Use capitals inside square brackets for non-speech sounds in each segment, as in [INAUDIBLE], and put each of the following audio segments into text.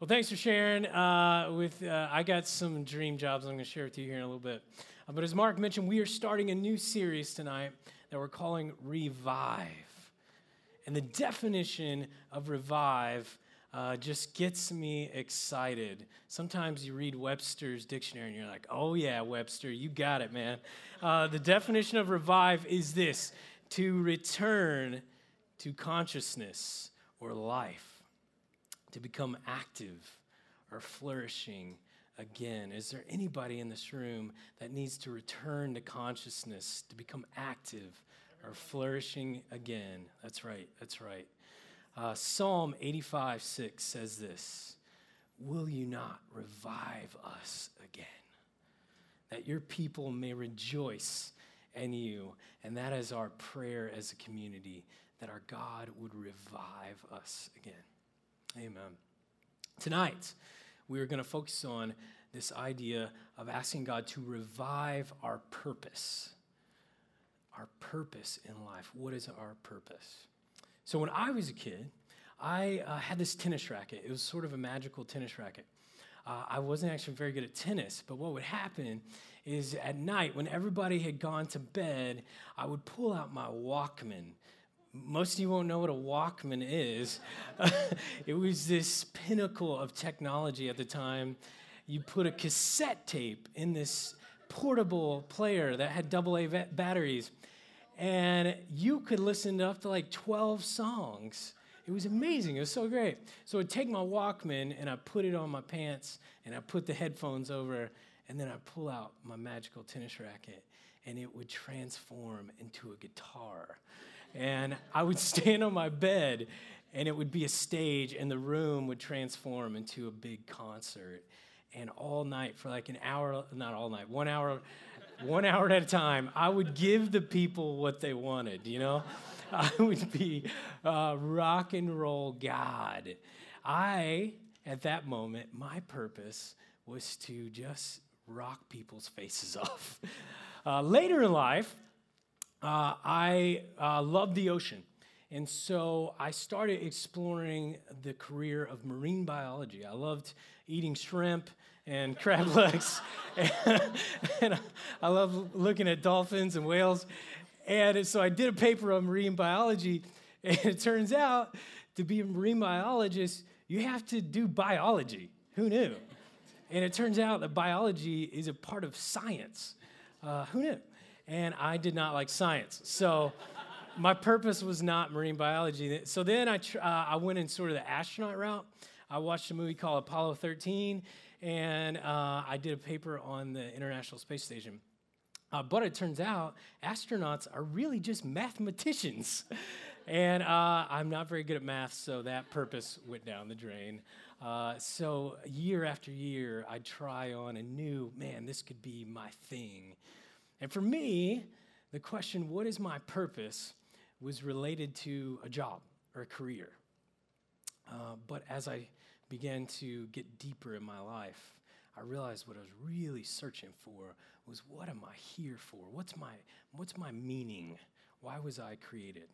Well, thanks for sharing. Uh, with uh, I got some dream jobs I'm going to share with you here in a little bit. Uh, but as Mark mentioned, we are starting a new series tonight that we're calling Revive. And the definition of revive uh, just gets me excited. Sometimes you read Webster's dictionary and you're like, oh, yeah, Webster, you got it, man. Uh, the definition of revive is this to return to consciousness or life to become active or flourishing again? Is there anybody in this room that needs to return to consciousness, to become active or flourishing again? That's right, that's right. Uh, Psalm 85 6 says this Will you not revive us again? That your people may rejoice in you. And that is our prayer as a community, that our God would revive us again. Amen. Tonight, we are going to focus on this idea of asking God to revive our purpose. Our purpose in life. What is our purpose? So, when I was a kid, I uh, had this tennis racket. It was sort of a magical tennis racket. Uh, I wasn't actually very good at tennis, but what would happen is at night, when everybody had gone to bed, I would pull out my Walkman most of you won't know what a Walkman is. [LAUGHS] it was this pinnacle of technology at the time. You put a cassette tape in this portable player that had AA batteries, and you could listen to up to like 12 songs. It was amazing. It was so great. So I'd take my Walkman and I put it on my pants and I put the headphones over, and then I pull out my magical tennis racket, and it would transform into a guitar and I would [LAUGHS] stand on my bed and it would be a stage and the room would transform into a big concert. And all night for like an hour not all night one hour one hour at a time i would give the people what they wanted you know? [LAUGHS] I would be rock and roll god. I at that moment my purpose was to just rock people's faces [LAUGHS] off. Uh, later in life uh, I uh, love the ocean. And so I started exploring the career of marine biology. I loved eating shrimp and [LAUGHS] crab legs. and, [LAUGHS] and I love looking at dolphins and whales. And so I did a paper on marine biology. [LAUGHS] And it turns out to be a marine biologist, you have to do biology. Who knew? And it turns out that biology is a part of science. Uh, who knew? And I did not like science. So my purpose was not marine biology. So then I, tr- uh, I went in sort of the astronaut route. I watched a movie called Apollo 13, and uh, I did a paper on the International Space Station. Uh, but it turns out astronauts are really just mathematicians. [LAUGHS] and uh, I'm not very good at math, so that purpose went down the drain. Uh, so year after year, I'd try on a new, man, this could be my thing. And for me, the question, what is my purpose, was related to a job or a career. Uh, but as I began to get deeper in my life, I realized what I was really searching for was what am I here for? What's my, what's my meaning? Why was I created?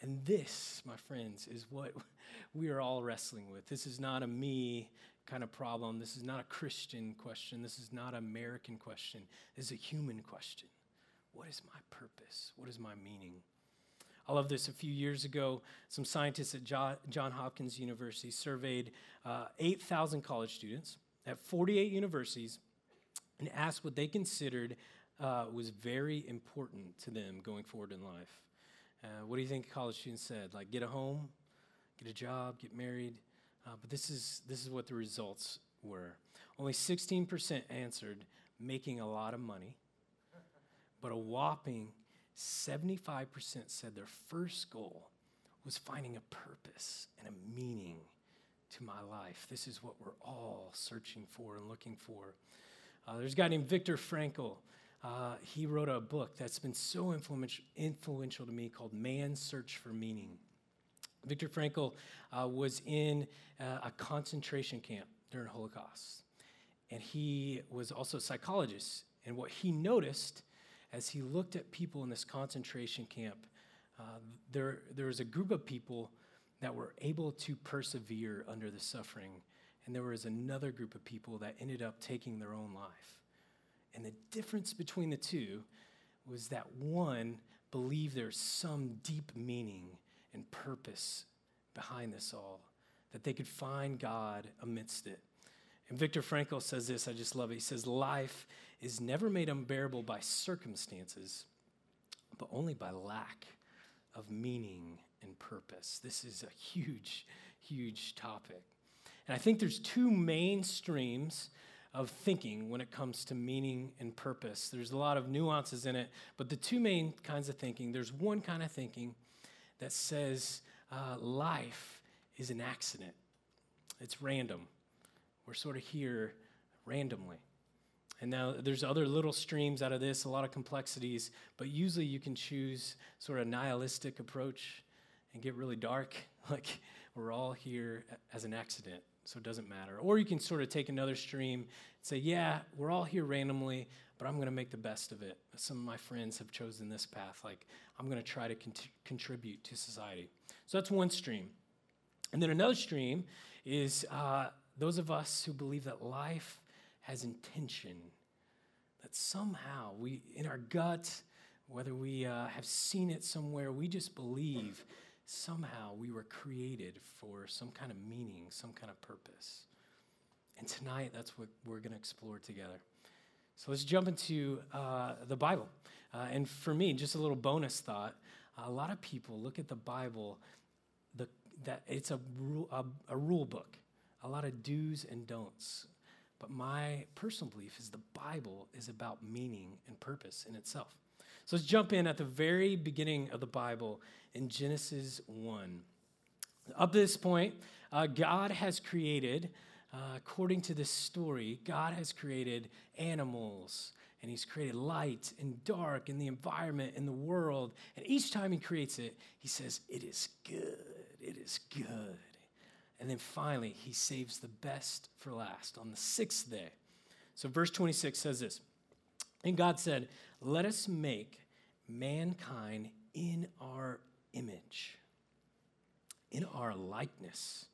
And this, my friends, is what [LAUGHS] we are all wrestling with. This is not a me kind of problem. This is not a Christian question. This is not an American question. This is a human question. What is my purpose? What is my meaning? I love this. A few years ago, some scientists at John Hopkins University surveyed uh, 8,000 college students at 48 universities and asked what they considered uh, was very important to them going forward in life. Uh, what do you think college students said? Like, get a home, get a job, get married, uh, but this is, this is what the results were. Only 16% answered making a lot of money, but a whopping 75% said their first goal was finding a purpose and a meaning to my life. This is what we're all searching for and looking for. Uh, there's a guy named Viktor Frankl. Uh, he wrote a book that's been so influential, influential to me called Man's Search for Meaning. Viktor Frankl uh, was in uh, a concentration camp during Holocaust. And he was also a psychologist. And what he noticed as he looked at people in this concentration camp, uh, there, there was a group of people that were able to persevere under the suffering. and there was another group of people that ended up taking their own life. And the difference between the two was that one believed there's some deep meaning and purpose behind this all, that they could find God amidst it. And Viktor Frankl says this, I just love it. He says, Life is never made unbearable by circumstances, but only by lack of meaning and purpose. This is a huge, huge topic. And I think there's two main streams of thinking when it comes to meaning and purpose. There's a lot of nuances in it, but the two main kinds of thinking there's one kind of thinking that says uh, life is an accident, it's random. We're sort of here randomly. And now there's other little streams out of this, a lot of complexities, but usually you can choose sort of a nihilistic approach and get really dark, [LAUGHS] like we're all here as an accident so it doesn't matter. Or you can sort of take another stream and say, yeah, we're all here randomly, but I'm going to make the best of it. Some of my friends have chosen this path. Like, I'm going to try to cont- contribute to society. So that's one stream. And then another stream is uh, those of us who believe that life has intention, that somehow we, in our gut, whether we uh, have seen it somewhere, we just believe somehow we were created for some kind of meaning, some kind of purpose. And tonight, that's what we're going to explore together. So let's jump into uh, the Bible. Uh, and for me, just a little bonus thought a lot of people look at the Bible the, that it's a, rule, a, a rule book, a lot of do's and don'ts. But my personal belief is the Bible is about meaning and purpose in itself. So let's jump in at the very beginning of the Bible in Genesis 1. Up to this point, uh, God has created, uh, according to this story, God has created animals and He's created light and dark and the environment and the world. And each time He creates it, He says, It is good. It is good. And then finally, He saves the best for last on the sixth day. So, verse 26 says this And God said, let us make mankind in our image, in our likeness,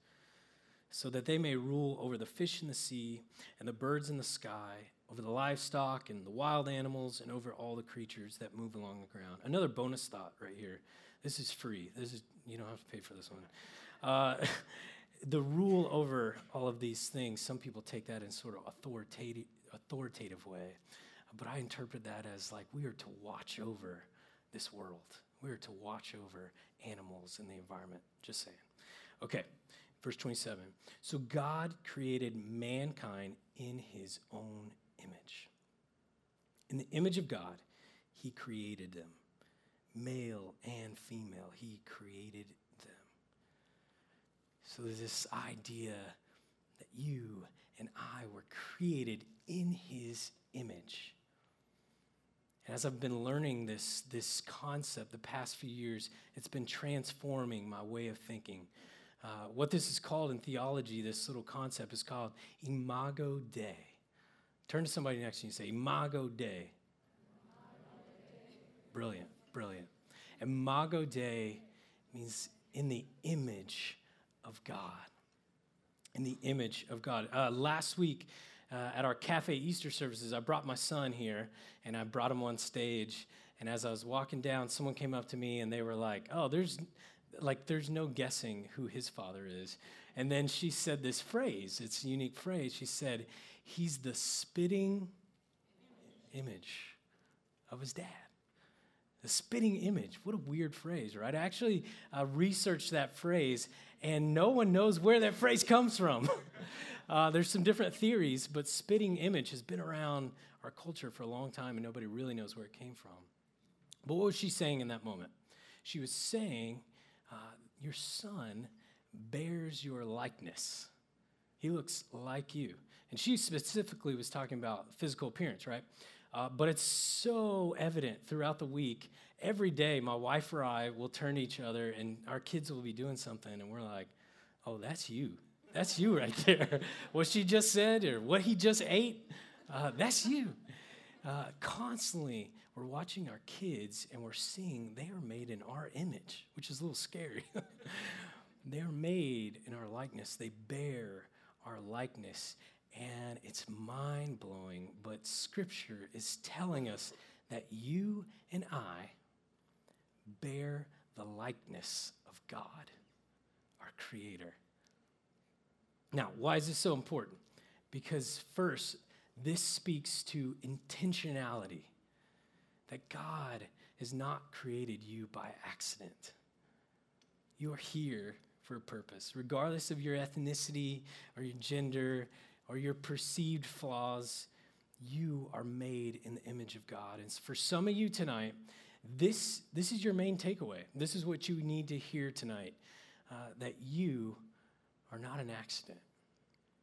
so that they may rule over the fish in the sea and the birds in the sky, over the livestock and the wild animals, and over all the creatures that move along the ground. Another bonus thought right here. This is free. This is you don't have to pay for this one. Uh, [LAUGHS] the rule over all of these things. Some people take that in sort of authoritative authoritative way. But I interpret that as like we are to watch over this world. We are to watch over animals and the environment. Just saying. Okay, verse 27. So God created mankind in his own image. In the image of God, he created them. Male and female, he created them. So there's this idea that you and I were created in his image. And as I've been learning this, this concept the past few years, it's been transforming my way of thinking. Uh, what this is called in theology, this little concept is called imago Dei. Turn to somebody next to you and say, Imago Dei. Brilliant, brilliant. Imago Dei means in the image of God. In the image of God. Uh, last week, uh, at our cafe Easter services, I brought my son here and I brought him on stage. And as I was walking down, someone came up to me and they were like, "Oh, there's like there's no guessing who his father is." And then she said this phrase. It's a unique phrase. She said, "He's the spitting image of his dad." The spitting image. What a weird phrase, right? I actually uh, researched that phrase, and no one knows where that phrase comes from. [LAUGHS] Uh, there's some different theories, but spitting image has been around our culture for a long time, and nobody really knows where it came from. But what was she saying in that moment? She was saying, Your son bears your likeness. He looks like you. And she specifically was talking about physical appearance, right? Uh, but it's so evident throughout the week. Every day, my wife or I will turn to each other, and our kids will be doing something, and we're like, oh, that's you. That's you right [LAUGHS] there. what she just said or what he just ate, uh, that's you. Uh, constantly, we're watching our kids and we're seeing they are made in our image, which is a little scary. [LAUGHS] they are made in our likeness, they bear our likeness. And it's mind blowing, but scripture is telling us that you and I bear the likeness of God, our Creator. Now, why is this so important? Because, first, this speaks to intentionality that God has not created you by accident. You are here for a purpose, regardless of your ethnicity or your gender or your perceived flaws. You are made in the image of God. And for some of you tonight, this, this is your main takeaway. This is what you need to hear tonight uh, that you are not an accident,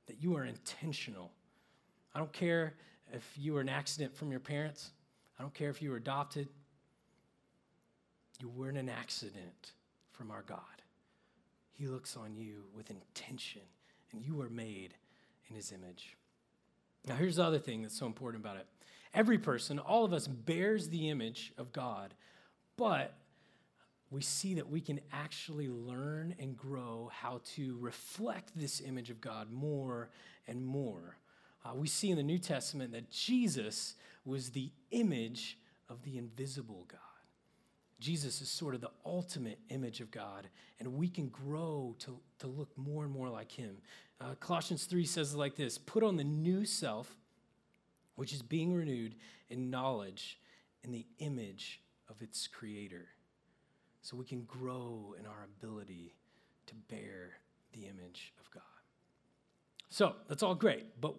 that you are intentional. I don't care if you were an accident from your parents, I don't care if you were adopted. You weren't an accident from our God. He looks on you with intention, and you are made in his image. Now, here's the other thing that's so important about it every person, all of us, bears the image of God, but we see that we can actually learn and grow how to reflect this image of God more and more. Uh, we see in the New Testament that Jesus was the image of the invisible God. Jesus is sort of the ultimate image of God, and we can grow to, to look more and more like him. Uh, Colossians 3 says like this Put on the new self, which is being renewed in knowledge in the image of its creator. So we can grow in our ability to bear the image of God. So that's all great, but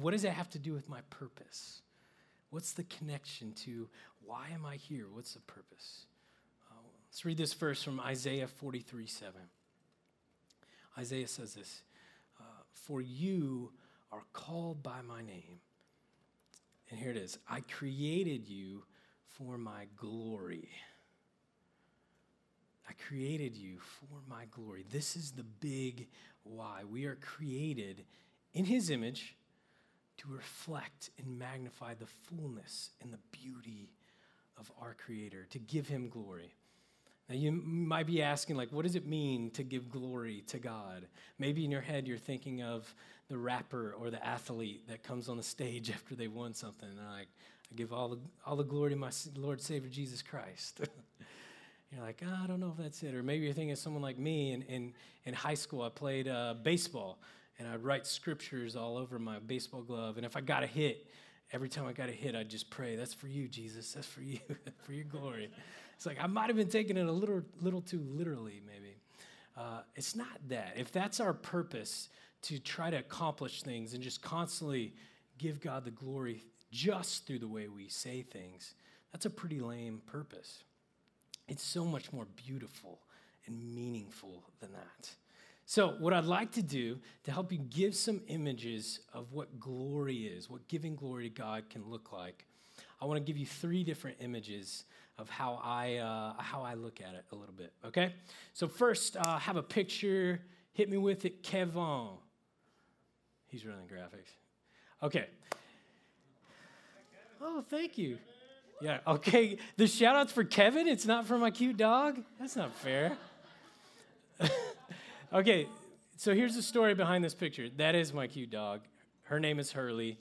what does that have to do with my purpose? What's the connection to why am I here? What's the purpose? Uh, let's read this verse from Isaiah 43 7. Isaiah says this uh, For you are called by my name. And here it is I created you for my glory. I created you for my glory. This is the big why. We are created in his image to reflect and magnify the fullness and the beauty of our Creator, to give Him glory. Now, you might be asking, like, what does it mean to give glory to God? Maybe in your head you're thinking of the rapper or the athlete that comes on the stage [LAUGHS] after they've won something. And like, I give all the, all the glory to my Lord Savior Jesus Christ. [LAUGHS] you're like, oh, I don't know if that's it. Or maybe you're thinking of someone like me. In, in, in high school, I played uh, baseball and I'd write scriptures all over my baseball glove. And if I got a hit, every time I got a hit, I'd just pray, That's for you, Jesus. That's for you, [LAUGHS] for your glory. It's like I might have been taking it a little, little too literally, maybe. Uh, it's not that. If that's our purpose to try to accomplish things and just constantly give God the glory just through the way we say things, that's a pretty lame purpose. It's so much more beautiful and meaningful than that. So, what I'd like to do to help you give some images of what glory is, what giving glory to God can look like, I want to give you three different images of how I, uh, how I look at it a little bit, okay? So, first, uh, have a picture. Hit me with it, Kevin. He's running graphics. Okay. Oh, thank you. Yeah, okay. The shout out's for Kevin, it's not for my cute dog? That's not fair. [LAUGHS] Okay, so here's the story behind this picture. That is my cute dog. Her name is Hurley.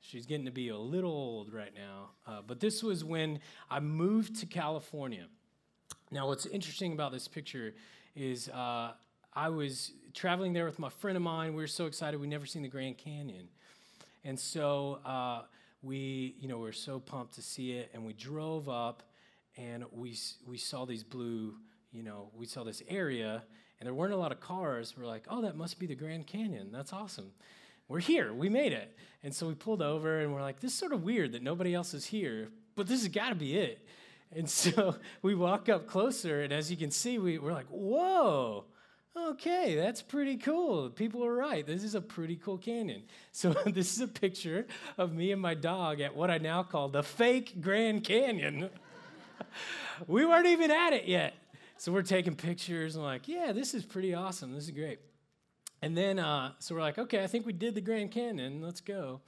She's getting to be a little old right now. Uh, but this was when I moved to California. Now, what's interesting about this picture is uh, I was traveling there with my friend of mine. We were so excited. We'd never seen the Grand Canyon. And so uh, we, you know, we were so pumped to see it. And we drove up and we, we saw these blue, you know, we saw this area and there weren't a lot of cars. We're like, oh, that must be the Grand Canyon. That's awesome. We're here. We made it. And so we pulled over and we're like, this is sort of weird that nobody else is here, but this has got to be it. And [LAUGHS] so we walk up closer, and as you can see, we, we're like, whoa, okay, that's pretty cool. People are right. This is a pretty cool canyon. [LAUGHS] So [LAUGHS] this is a picture of me and my dog at what I now call the fake Grand Canyon. we weren't even at it yet. So we're taking pictures and like, yeah, this is pretty awesome. This is great. And then, uh, so we're like, okay, I think we did the Grand Canyon. Let's go.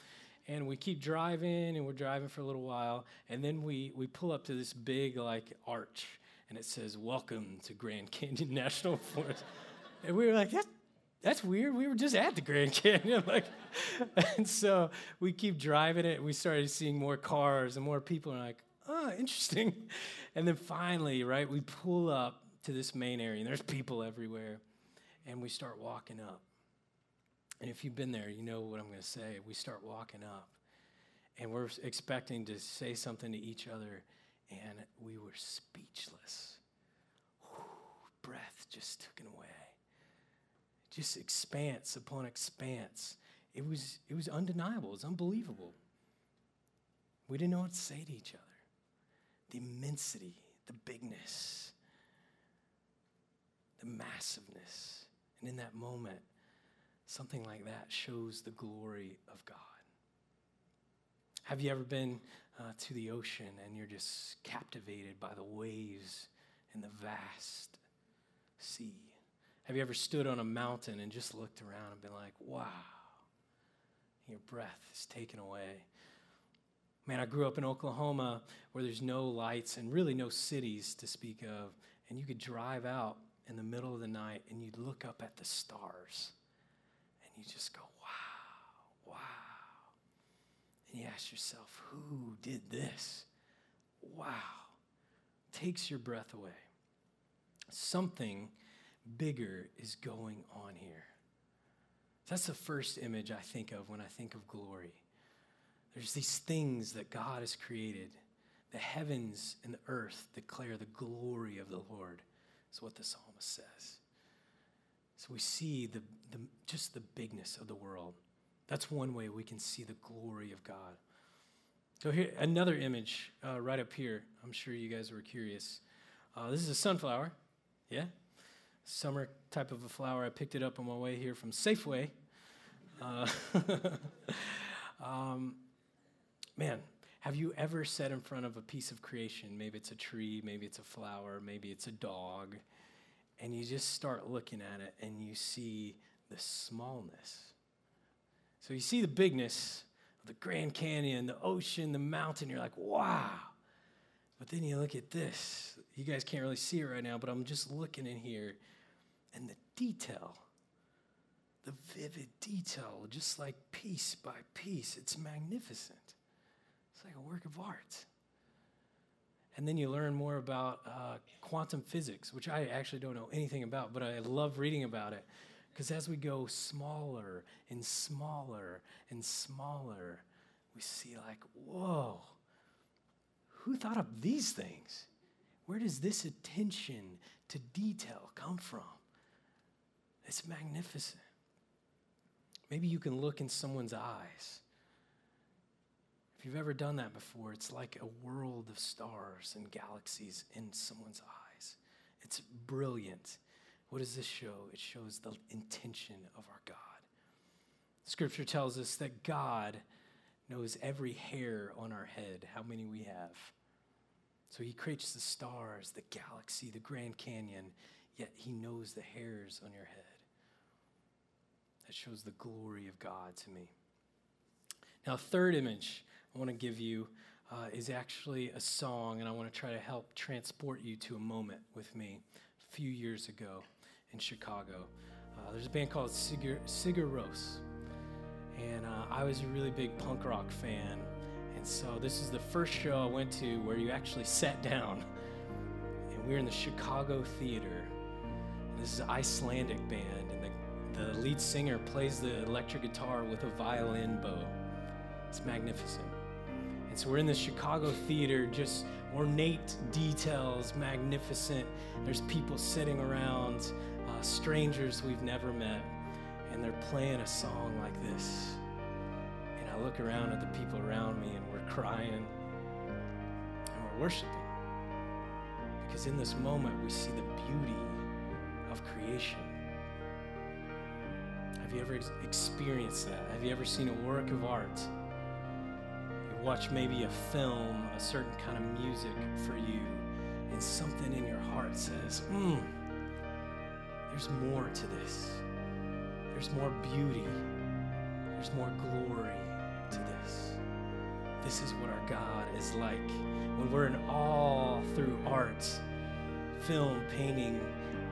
And we keep driving, and we're driving for a little while, and then we we pull up to this big like arch, and it says, "Welcome to Grand Canyon [LAUGHS] National Forest." and we were like, "That that's weird. We were just at the Grand Canyon. [LAUGHS] like, and so we keep driving it. and We started seeing more cars and more people. And like, oh, interesting. [LAUGHS] And then finally, right, we pull up to this main area, and there's people everywhere. And we start walking up. And if you've been there, you know what I'm going to say. We start walking up, and we're expecting to say something to each other, and we were speechless. Breath just took it away. Just expanse upon expanse. It was, it was undeniable, it was unbelievable. We didn't know what to say to each other. The immensity, the bigness, the massiveness. And in that moment, something like that shows the glory of God. Have you ever been uh, to the ocean and you're just captivated by the waves and the vast sea? Have you ever stood on a mountain and just looked around and been like, wow, your breath is taken away? Man, I grew up in Oklahoma where there's no lights and really no cities to speak of. And you could drive out in the middle of the night and you'd look up at the stars and you just go, wow, wow. And you ask yourself, who did this? Wow. Takes your breath away. Something bigger is going on here. That's the first image I think of when I think of glory. There's these things that God has created. The heavens and the earth declare the glory of the Lord, is what the psalmist says. So we see the, the, just the bigness of the world. That's one way we can see the glory of God. So here, another image uh, right up here. I'm sure you guys were curious. Uh, this is a sunflower. Yeah? Summer type of a flower. I picked it up on my way here from Safeway. Uh, [LAUGHS] um, man, have you ever sat in front of a piece of creation? Maybe it's a tree, maybe it's a flower, maybe it's a dog, and you just start looking at it and you see the smallness. So you see the bigness of the Grand Canyon, the ocean, the mountain, you're like, wow. But then you look at this. You guys can't really see it right now, but I'm just looking in here, and the detail the vivid detail, just like piece by piece. It's magnificent. Like a work of art. And then you learn more about uh, quantum physics, which I actually don't know anything about, but I love reading about it. Because as we go smaller and smaller and smaller, we see, like, whoa, who thought of these things? Where does this attention to detail come from? It's magnificent. Maybe you can look in someone's eyes you've ever done that before, it's like a world of stars and galaxies in someone's eyes. It's brilliant. What does this show? It shows the intention of our God. Scripture tells us that God knows every hair on our head, how many we have. So he creates the stars, the galaxy, the Grand Canyon, yet he knows the hairs on your head. That shows the glory of God to me. Now, third image I want to give you uh, is actually a song, and I want to try to help transport you to a moment with me a few years ago in Chicago. Uh, there's a band called Sigur, Rós, and uh, I was a really big punk rock fan. And so this is the first show I went to where you actually sat down, and we were in the Chicago Theater. And this is an Icelandic band, and the, the lead singer plays the electric guitar with a violin bow. It's magnificent. And so we're in the Chicago theater, just ornate details, magnificent. There's people sitting around, uh, strangers we've never met, and they're playing a song like this. And I look around at the people around me, and we're crying and we're worshiping. Because in this moment, we see the beauty of creation. Have you ever experienced that? Have you ever seen a work of art? Watch maybe a film, a certain kind of music for you, and something in your heart says, hmm, there's more to this. There's more beauty. There's more glory to this. This is what our God is like. When we're in awe through art, film, painting,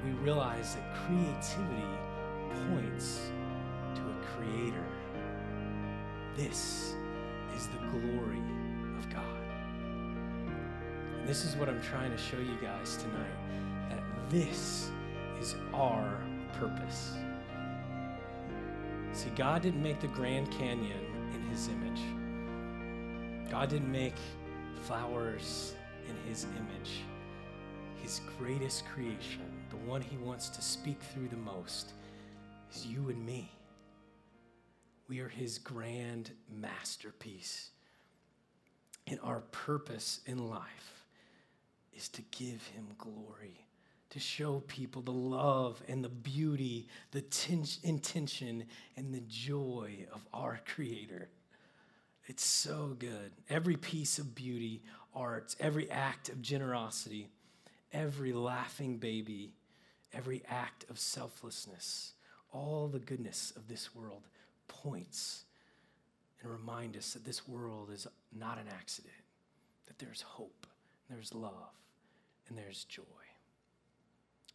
we realize that creativity points to a creator. This is the glory of God. And this is what I'm trying to show you guys tonight that this is our purpose. See, God didn't make the Grand Canyon in his image. God didn't make flowers in his image. His greatest creation, the one he wants to speak through the most, is you and me. We are his grand masterpiece. And our purpose in life is to give him glory, to show people the love and the beauty, the ten- intention and the joy of our Creator. It's so good. Every piece of beauty, art, every act of generosity, every laughing baby, every act of selflessness, all the goodness of this world points and remind us that this world is not an accident, that there's hope, there's love, and there's joy.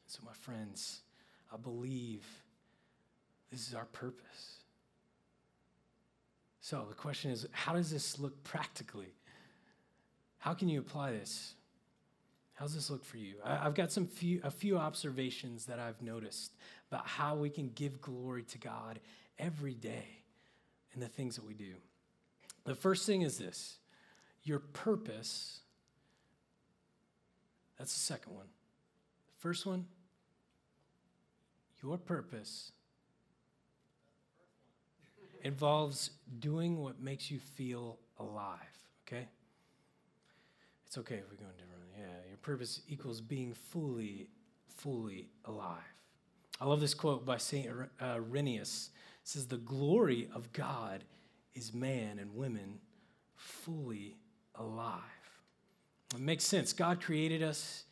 So, my friends, I believe this is our purpose. So, the question is how does this look practically? How can you apply this? How's this look for you? I, have got some few, a few observations that I've noticed about how we can give glory to God every day in the things that we do. The first thing is this your purpose. That's the second one. The first one, your purpose involves doing what makes you feel alive, okay? It's okay if we go in different. Yeah, your purpose equals being fully, fully alive. I love this quote by St. Uh, Irenaeus. Says, The glory of God is man and women fully alive. It makes sense. God created us,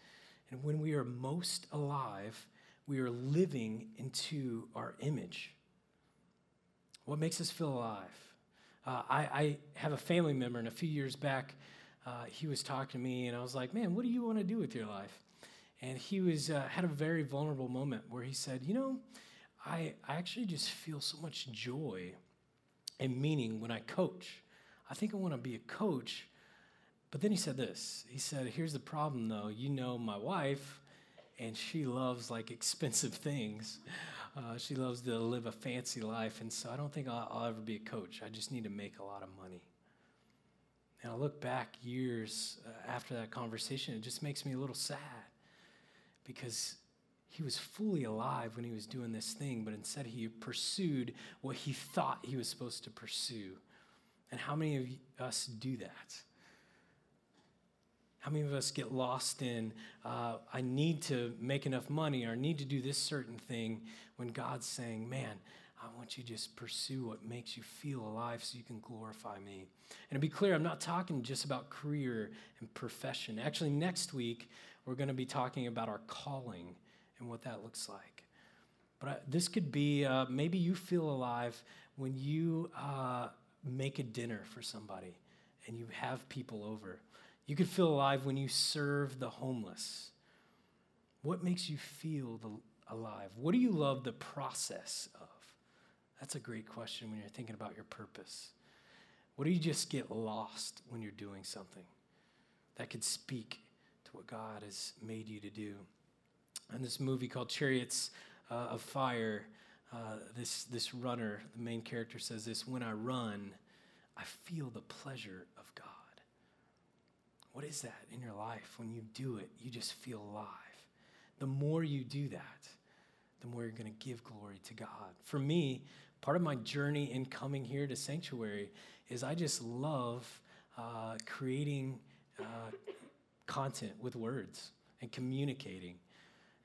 and when we are most alive, we are living into our image. What makes us feel alive? Uh, I, I, have a family member, and a few years back, uh, he was talking to me, and I was like, "Man, what do you want to do with your life?" And he was uh, had a very vulnerable moment where he said, "You know, I, I actually just feel so much joy and meaning when I coach. I think I want to be a coach." But then he said this. He said, "Here's the problem, though. You know, my wife, and she loves like expensive [LAUGHS] things." Uh, she loves to live a fancy life, and so I don't think I'll, I'll, ever be a coach. I just need to make a lot of money. And I look back years uh, after that conversation, it just makes me a little sad because he was fully alive when he was doing this thing, but instead he pursued what he thought he was supposed to pursue. And how many of us do that? How many of us get lost in, uh, I need to make enough money or I need to do this certain thing when God's saying, man, I want you to just pursue what makes you feel alive so you can glorify me. And to be clear, I'm not talking just about career and profession. Actually, next week, we're going to be talking about our calling and what that looks like. But I, this could be uh, maybe you feel alive when you uh, make a dinner for somebody and you have people over. You could feel alive when you serve the homeless. What makes you feel the, alive? What do you love the process of? That's a great question when you're thinking about your purpose. What do you just get lost when you're doing something that could speak to what God has made you to do? In this movie called Chariots uh, of Fire, uh, this, this runner, the main character says this When I run, I feel the pleasure of God. What is that in your life? When you do it, you just feel alive. The more you do that, the more you're going to give glory to God. For me, part of my journey in coming here to Sanctuary is I just love uh, creating uh, content with words and communicating.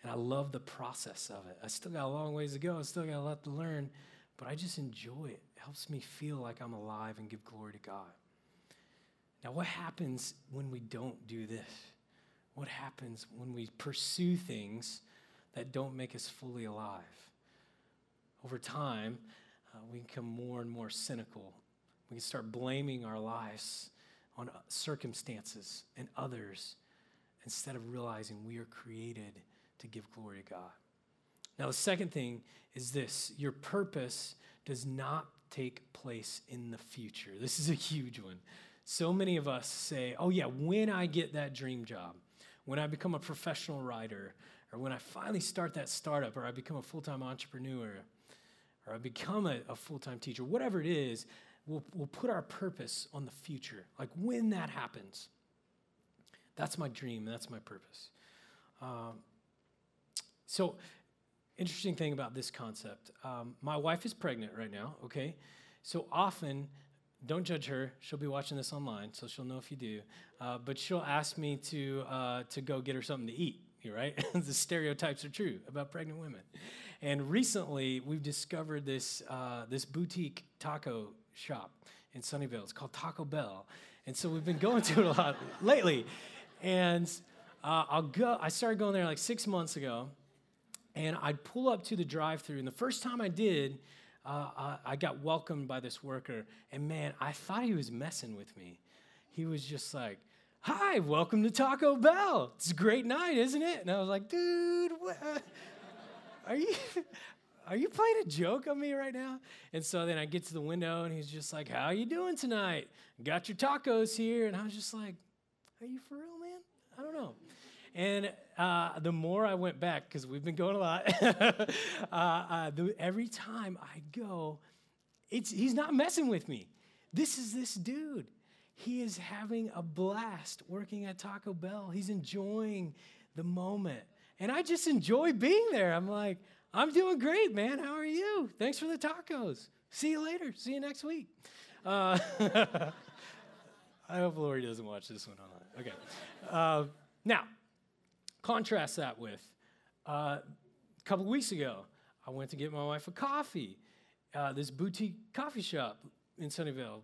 And I love the process of it. I still got a long ways to go, I still got a lot to learn, but I just enjoy it. It helps me feel like I'm alive and give glory to God. Now, what happens when we don't do this? What happens when we pursue things that don't make us fully alive? Over time, uh, we become more and more cynical. We can start blaming our lives on circumstances and others instead of realizing we are created to give glory to God. Now, the second thing is this your purpose does not take place in the future. This is a huge one. So many of us say, oh, yeah, when I get that dream job, when I become a professional writer, or when I finally start that startup, or I become a full time entrepreneur, or I become a, a full time teacher, whatever it is, we'll, we'll put our purpose on the future. Like when that happens, that's my dream, that's my purpose. Um, so, interesting thing about this concept um, my wife is pregnant right now, okay? So often, don't judge her. She'll be watching this online, so she'll know if you do. Uh, but she'll ask me to uh, to go get her something to eat. Right? [LAUGHS] the stereotypes are true about pregnant women. And recently, we've discovered this uh, this boutique taco shop in Sunnyvale. It's called Taco Bell, and so we've been going to it a lot [LAUGHS] lately. And uh, I'll go. I started going there like six months ago, and I'd pull up to the drive-through. And the first time I did, uh, I got welcomed by this worker, and man, I thought he was messing with me. He was just like, "Hi, welcome to Taco Bell. It's a great night, isn't it?" And I was like, "Dude, what? [LAUGHS] are you?" Are you playing a joke on me right now? And so then I get to the window and he's just like, How are you doing tonight? Got your tacos here. And I was just like, Are you for real, man? I don't know. And uh, the more I went back, because we've been going a lot, [LAUGHS] uh, uh, the, every time I go, it's, he's not messing with me. This is this dude. He is having a blast working at Taco Bell. He's enjoying the moment. And I just enjoy being there. I'm like, I'm doing great, man. How are you? Thanks for the tacos. See you later. See you next week. Uh, [LAUGHS] I hope Lori doesn't watch this one online. Okay. Uh, now, Contrast that with uh, a couple weeks ago, I went to get my wife a coffee. Uh, this boutique coffee shop in Sunnyvale,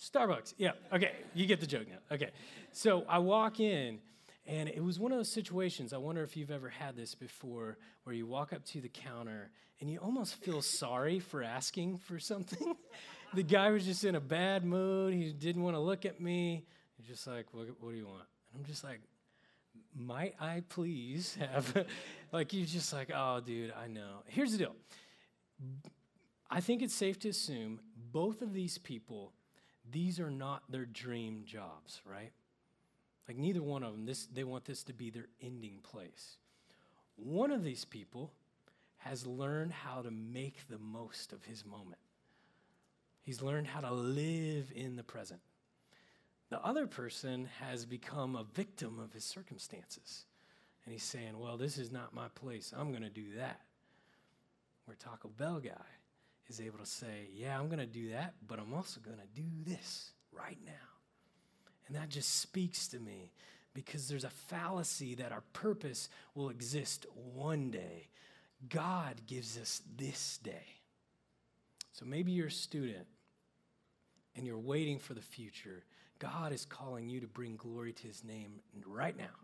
Starbucks. Yeah, okay, you get the joke now. Okay, so I walk in, and it was one of those situations. I wonder if you've ever had this before, where you walk up to the counter and you almost feel sorry for asking for something. [LAUGHS] the guy was just in a bad mood. He didn't want to look at me. He's just like, what, what do you want? And I'm just like, might I please have, [LAUGHS] like, you're just like, oh, dude, I know. Here's the deal. I think it's safe to assume both of these people, these are not their dream jobs, right? Like, neither one of them, this, they want this to be their ending place. One of these people has learned how to make the most of his moment. He's learned how to live in the present. The other person has become a victim of his circumstances. And he's saying, Well, this is not my place. I'm going to do that. Where Taco Bell guy is able to say, Yeah, I'm going to do that, but I'm also going to do this right now. And that just speaks to me because there's a fallacy that our purpose will exist one day. God gives us this day. So maybe you're a student and you're waiting for the future God is calling you to bring glory to his name right now.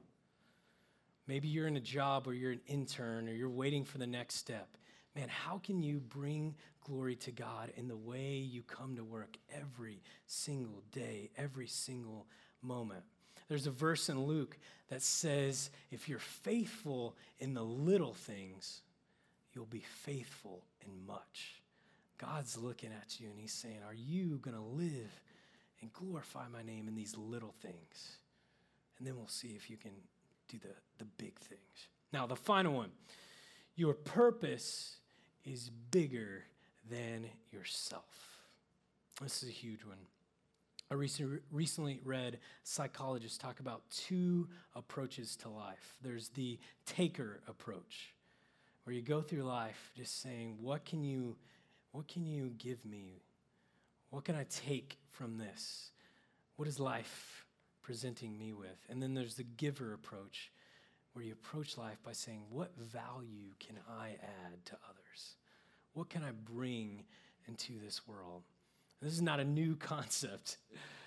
Maybe you're in a job or you're an intern or you're waiting for the next step. Man, how can you bring glory to God in the way you come to work every single day, every single moment? There's a verse in Luke that says, if you're faithful in the little things, you'll be faithful in much. God's looking at you and he's saying, Are you going to live and glorify my name in these little things. And then we'll see if you can do the, the big things. Now, the final one your purpose is bigger than yourself. This is a huge one. I recently, recently read psychologists talk about two approaches to life. There's the taker approach, where you go through life just saying, What can you, what can you give me? What can I take from this? What is life presenting me with? And then there's the giver approach, where you approach life by saying, What value can I add to others? What can I bring into this world? This is not a new [LAUGHS] concept.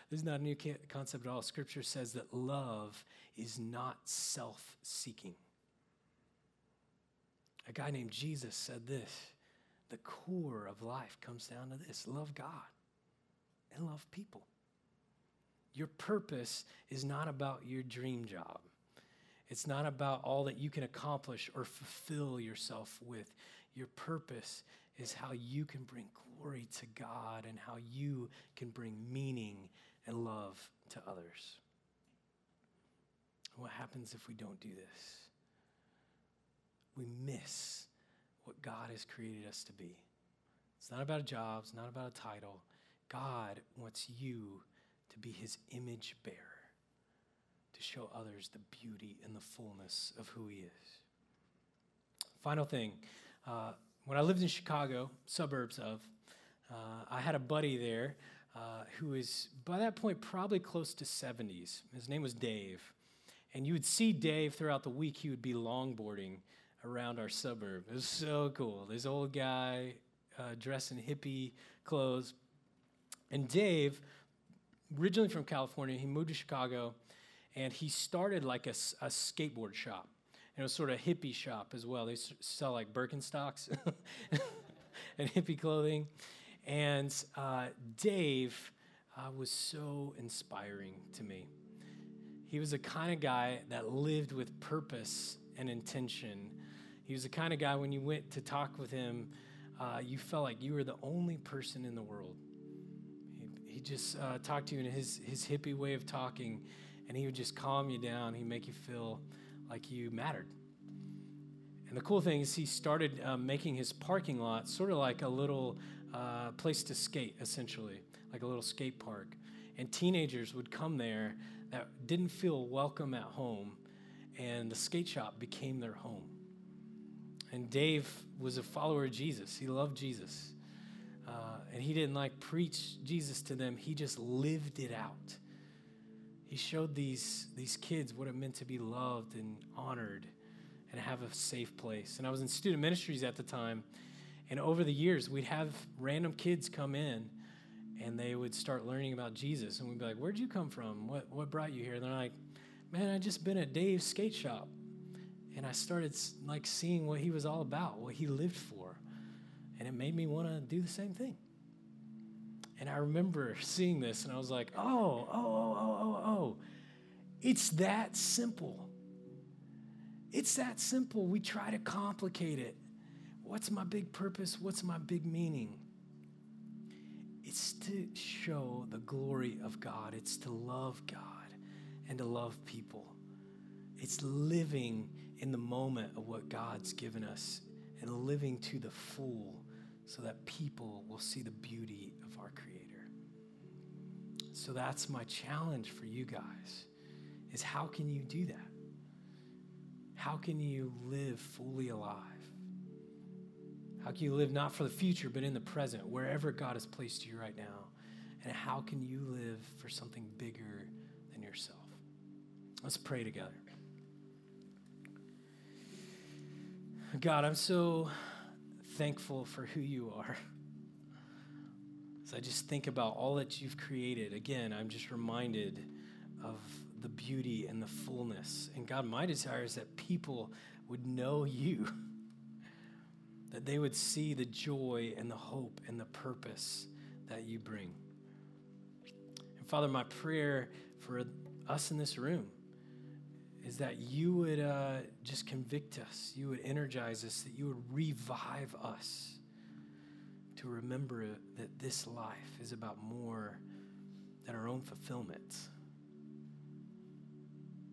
This is not a new concept at all. Scripture says that love is not self seeking. A guy named Jesus said this the core of life comes down to this love God and love people. Your purpose is not about your dream job. It's not about all that you can accomplish or fulfill yourself with. Your purpose is how you can bring glory to God and how you can bring meaning and love to others. What happens if we don't do this? We miss what God has created us to be. It's not about a job, it's not about a title. God wants you to be his image bearer, to show others the beauty and the fullness of who he is. Final thing uh, when I lived in Chicago, suburbs of, uh, I had a buddy there uh, who was, by that point, probably close to 70s. His name was Dave. And you would see Dave throughout the week, he would be longboarding around our suburb. It was so cool. This old guy uh, dressed in hippie clothes. And Dave, originally from California, he moved to Chicago and he started like a, a skateboard shop. And it was sort of a hippie shop as well. They sell like Birkenstocks [LAUGHS] and hippie clothing. And uh, Dave uh, was so inspiring to me. He was the kind of guy that lived with purpose and intention. He was the kind of guy when you went to talk with him, uh, you felt like you were the only person in the world. He, just uh, talked to you in his, his hippie way of talking, and he would just calm you down. He'd make you feel like you mattered. And the cool thing is, he started um, making his parking lot sort of like a little uh, place to skate, essentially, like a little skate park. And teenagers would come there that didn't feel welcome at home, and the skate shop became their home. And Dave was a follower of Jesus. He loved Jesus. Uh, and he didn't like preach Jesus to them, he just lived it out. He showed these, these kids what it meant to be loved and honored and have a safe place. And I was in student ministries at the time. And over the years, we'd have random kids come in and they would start learning about Jesus. And we'd be like, Where'd you come from? What, what brought you here? And they're like, Man, I just been at Dave's skate shop. And I started like seeing what he was all about, what he lived for. And it made me want to do the same thing. And I remember seeing this and I was like, oh, oh, oh, oh, oh, oh. It's that simple. It's that simple. We try to complicate it. What's my big purpose? What's my big meaning? It's to show the glory of God, it's to love God and to love people. It's living in the moment of what God's given us and living to the full so that people will see the beauty of our Creator. So that's my challenge for you guys is how can you do that? How can you live fully alive? How can you live not for the future, but in the present, wherever God has placed you right now? And how can you live for something bigger than yourself? Let's pray together. God, I'm so thankful for who you are. [LAUGHS] As I just think about all that you've created, again, I'm just reminded of the beauty and the fullness. And God, my desire is that people would know you, [LAUGHS] that they would see the joy and the hope and the purpose that you bring. And Father, my prayer for us in this room is that you would uh, just convict us, you would energize us, that you would revive us to remember that this life is about more than our own fulfillment.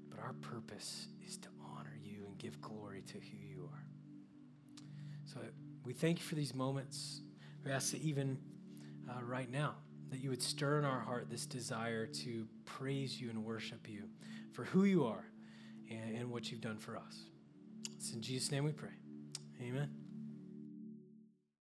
But our purpose is to honor you and give glory to who you are. So we thank you for these moments. We ask that even uh, right now, that you would stir in our heart this desire to praise you and worship you for who you are and, what you've done for us. It's in Jesus' name we pray. Amen.